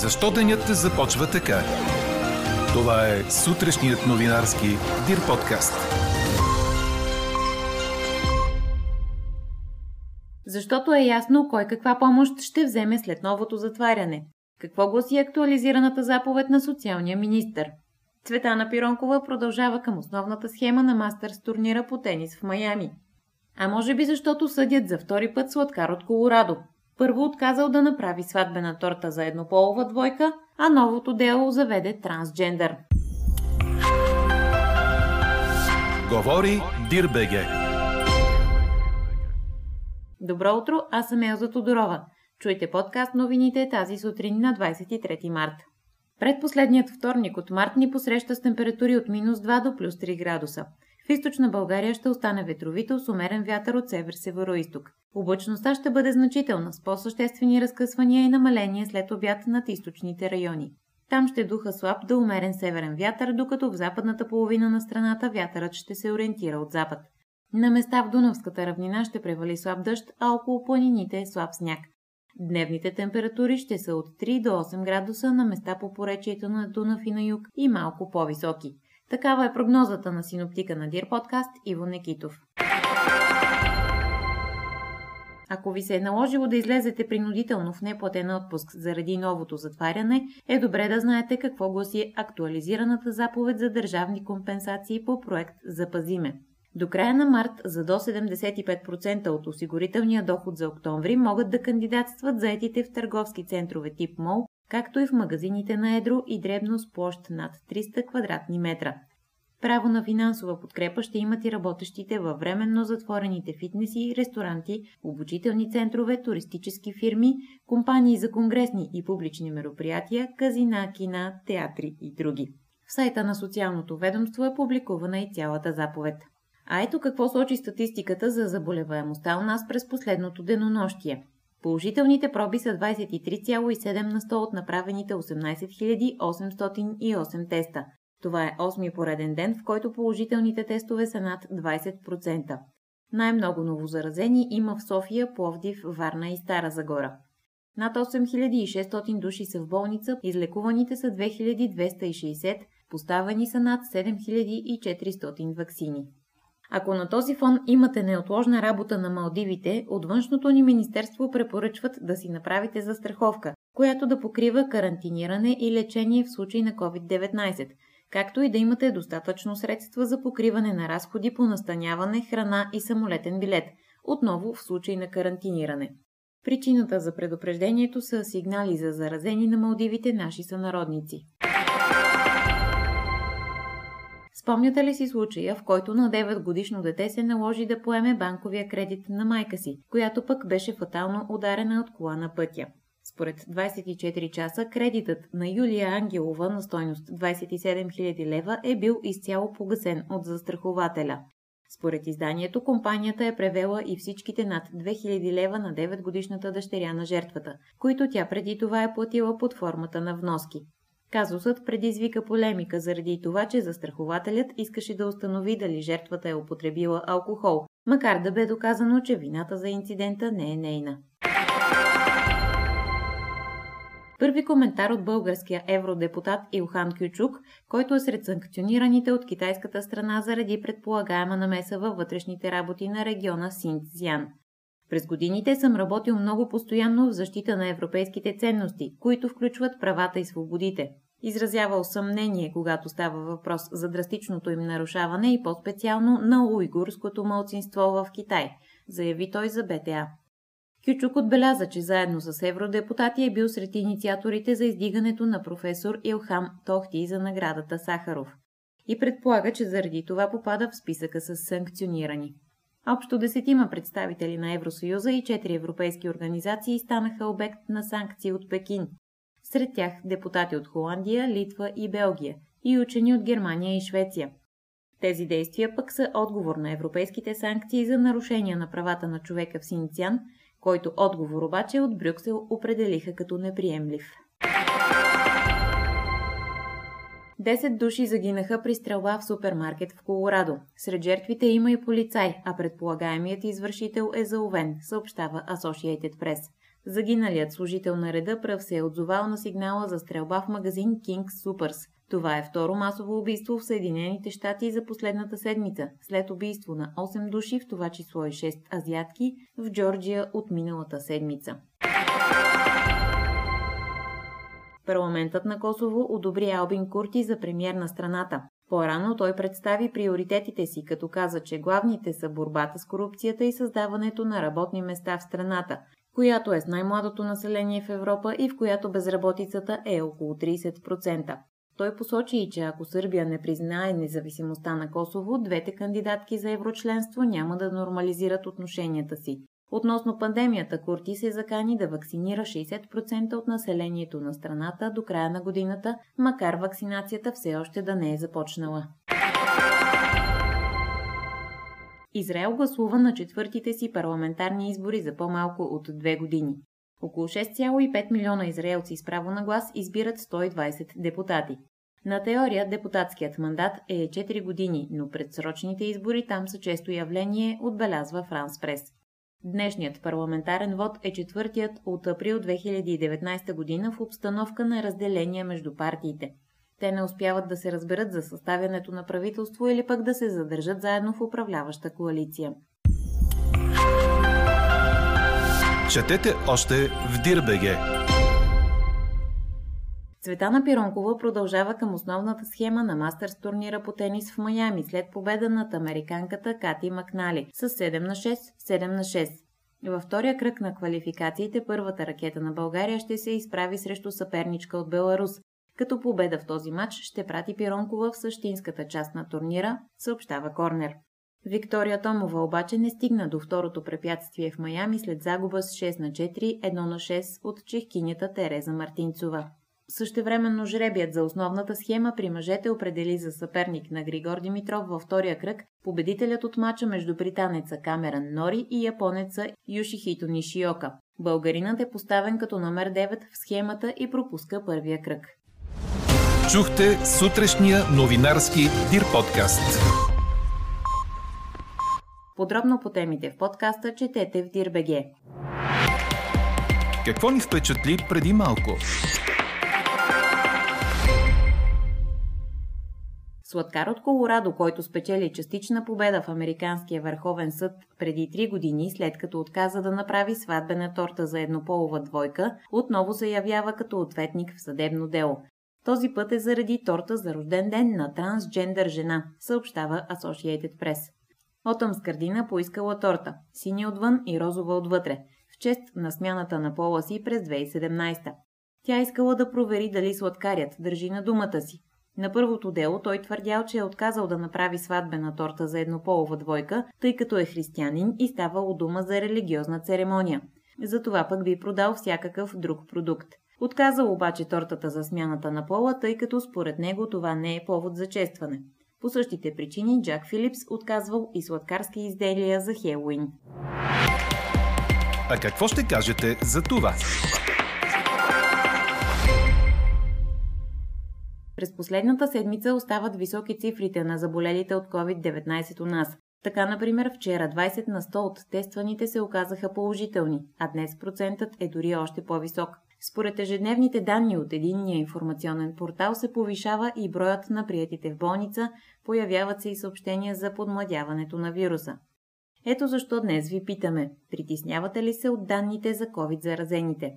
Защо денят започва така? Това е сутрешният новинарски Дир подкаст. Защото е ясно кой каква помощ ще вземе след новото затваряне. Какво гласи актуализираната заповед на социалния министр? Цветана Пиронкова продължава към основната схема на Мастърс турнира по тенис в Майами. А може би защото съдят за втори път сладкар от Колорадо. Първо отказал да направи сватбена торта за еднополова двойка, а новото дело заведе трансджендър. Говори Дирбеге. Добро утро, аз съм Елза Тодорова. Чуйте подкаст новините тази сутрин на 23 март. Предпоследният вторник от март ни посреща с температури от минус 2 до плюс 3 градуса. В източна България ще остане ветровител с умерен вятър от север-североисток. Облачността ще бъде значителна, с по-съществени разкъсвания и намаление след обяд над източните райони. Там ще духа слаб да умерен северен вятър, докато в западната половина на страната вятърът ще се ориентира от запад. На места в Дунавската равнина ще превали слаб дъжд, а около планините е слаб сняг. Дневните температури ще са от 3 до 8 градуса на места по поречието на Дунав и на юг и малко по-високи. Такава е прогнозата на синоптика на Дир подкаст Иво Некитов. Ако ви се е наложило да излезете принудително в неплатен отпуск заради новото затваряне, е добре да знаете какво гласи актуализираната заповед за държавни компенсации по проект Запазиме. До края на март за до 75% от осигурителния доход за октомври могат да кандидатстват заетите в търговски центрове тип МОЛ, както и в магазините на едро и дребно с площ над 300 квадратни метра. Право на финансова подкрепа ще имат и работещите във временно затворените фитнеси, ресторанти, обучителни центрове, туристически фирми, компании за конгресни и публични мероприятия, казина, кина, театри и други. В сайта на социалното ведомство е публикувана и цялата заповед. А ето какво сочи статистиката за заболеваемостта у нас през последното денонощие. Положителните проби са 23,7 на 100 от направените 18 808 теста. Това е 8 пореден ден, в който положителните тестове са над 20%. Най-много новозаразени има в София, Пловдив, Варна и Стара Загора. Над 8600 души са в болница, излекуваните са 2260, поставени са над 7400 вакцини. Ако на този фон имате неотложна работа на Малдивите, от външното ни министерство препоръчват да си направите застраховка, която да покрива карантиниране и лечение в случай на COVID-19, както и да имате достатъчно средства за покриване на разходи по настаняване, храна и самолетен билет, отново в случай на карантиниране. Причината за предупреждението са сигнали за заразени на Малдивите наши сънародници. Спомняте ли си случая, в който на 9 годишно дете се наложи да поеме банковия кредит на майка си, която пък беше фатално ударена от кола на пътя? Според 24 часа кредитът на Юлия Ангелова на стойност 27 000 лева е бил изцяло погасен от застрахователя. Според изданието, компанията е превела и всичките над 2000 лева на 9 годишната дъщеря на жертвата, които тя преди това е платила под формата на вноски. Казусът предизвика полемика заради това, че застрахователят искаше да установи дали жертвата е употребила алкохол, макар да бе доказано, че вината за инцидента не е нейна. Първи коментар от българския евродепутат Илхан Кючук, който е сред санкционираните от китайската страна заради предполагаема намеса във вътрешните работи на региона Синцзян. През годините съм работил много постоянно в защита на европейските ценности, които включват правата и свободите. Изразявал съмнение, когато става въпрос за драстичното им нарушаване и по-специално на уйгурското мълцинство в Китай, заяви той за БТА. Кючук отбеляза, че заедно с евродепутати е бил сред инициаторите за издигането на професор Илхам Тохти за наградата Сахаров и предполага, че заради това попада в списъка с санкционирани. Общо десетима представители на Евросъюза и четири европейски организации станаха обект на санкции от Пекин. Сред тях депутати от Холандия, Литва и Белгия и учени от Германия и Швеция. Тези действия пък са отговор на европейските санкции за нарушения на правата на човека в Синициан, който отговор обаче от Брюксел определиха като неприемлив. Десет души загинаха при стрелба в супермаркет в Колорадо. Сред жертвите има и полицай, а предполагаемият извършител е заловен, съобщава Associated Press. Загиналият служител на реда пръв се е отзовал на сигнала за стрелба в магазин King Supers. Това е второ масово убийство в Съединените щати за последната седмица, след убийство на 8 души, в това число и 6 азиатки, в Джорджия от миналата седмица. Парламентът на Косово одобри Албин Курти за премьер на страната. По-рано той представи приоритетите си, като каза, че главните са борбата с корупцията и създаването на работни места в страната, която е с най-младото население в Европа и в която безработицата е около 30%. Той посочи и, че ако Сърбия не признае независимостта на Косово, двете кандидатки за еврочленство няма да нормализират отношенията си. Относно пандемията, Курти се закани да вакцинира 60% от населението на страната до края на годината, макар вакцинацията все още да не е започнала. Израел гласува на четвъртите си парламентарни избори за по-малко от две години. Около 6,5 милиона израелци с право на глас избират 120 депутати. На теория депутатският мандат е 4 години, но предсрочните избори там са често явление, отбелязва Франс Прес. Днешният парламентарен вод е четвъртият от април 2019 година в обстановка на разделение между партиите. Те не успяват да се разберат за съставянето на правителство или пък да се задържат заедно в управляваща коалиция. Четете още в Дирбеге. Цветана Пиронкова продължава към основната схема на мастерс турнира по тенис в Майами след победа над американката Кати Макнали с 7 на 6, 7 на 6. Във втория кръг на квалификациите първата ракета на България ще се изправи срещу съперничка от Беларус. Като победа в този матч ще прати Пиронкова в същинската част на турнира, съобщава Корнер. Виктория Томова обаче не стигна до второто препятствие в Майами след загуба с 6 на 4, 1 на 6 от чехкинята Тереза Мартинцова. Същевременно жребият за основната схема при мъжете определи за съперник на Григор Димитров във втория кръг победителят от мача между британеца Камеран Нори и японеца Юшихито Нишиока. Българинът е поставен като номер 9 в схемата и пропуска първия кръг. Чухте сутрешния новинарски Дир подкаст. Подробно по темите в подкаста четете в Дирбеге. Какво ни впечатли преди малко? Сладкар от Колорадо, който спечели частична победа в Американския върховен съд преди три години, след като отказа да направи сватбена торта за еднополова двойка, отново се явява като ответник в съдебно дело. Този път е заради торта за рожден ден на трансджендър жена, съобщава Associated Press. Отъм Скардина поискала торта, сини отвън и розова отвътре, в чест на смяната на пола си през 2017. Тя искала да провери дали сладкарят държи на думата си. На първото дело той твърдял, че е отказал да направи сватбена торта за еднополова двойка, тъй като е християнин и ставало дума за религиозна церемония. Затова пък би продал всякакъв друг продукт. Отказал обаче тортата за смяната на пола, тъй като според него това не е повод за честване. По същите причини Джак Филипс отказвал и сладкарски изделия за Хелуин. А какво ще кажете за това? През последната седмица остават високи цифрите на заболелите от COVID-19 у нас. Така, например, вчера 20 на 100 от тестваните се оказаха положителни, а днес процентът е дори още по-висок. Според ежедневните данни от единния информационен портал се повишава и броят на приятите в болница, появяват се и съобщения за подмладяването на вируса. Ето защо днес ви питаме, притеснявате ли се от данните за COVID заразените?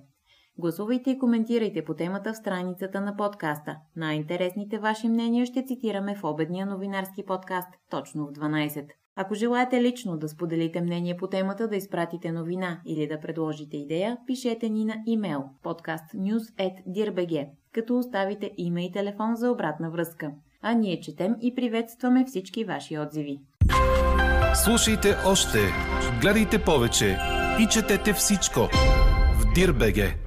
Гласувайте и коментирайте по темата в страницата на подкаста. Най-интересните ваши мнения ще цитираме в обедния новинарски подкаст точно в 12. Ако желаете лично да споделите мнение по темата, да изпратите новина или да предложите идея, пишете ни на имейл podcastnews.dirbg, като оставите име и телефон за обратна връзка. А ние четем и приветстваме всички ваши отзиви. Слушайте още, гледайте повече и четете всичко в Дирбеге.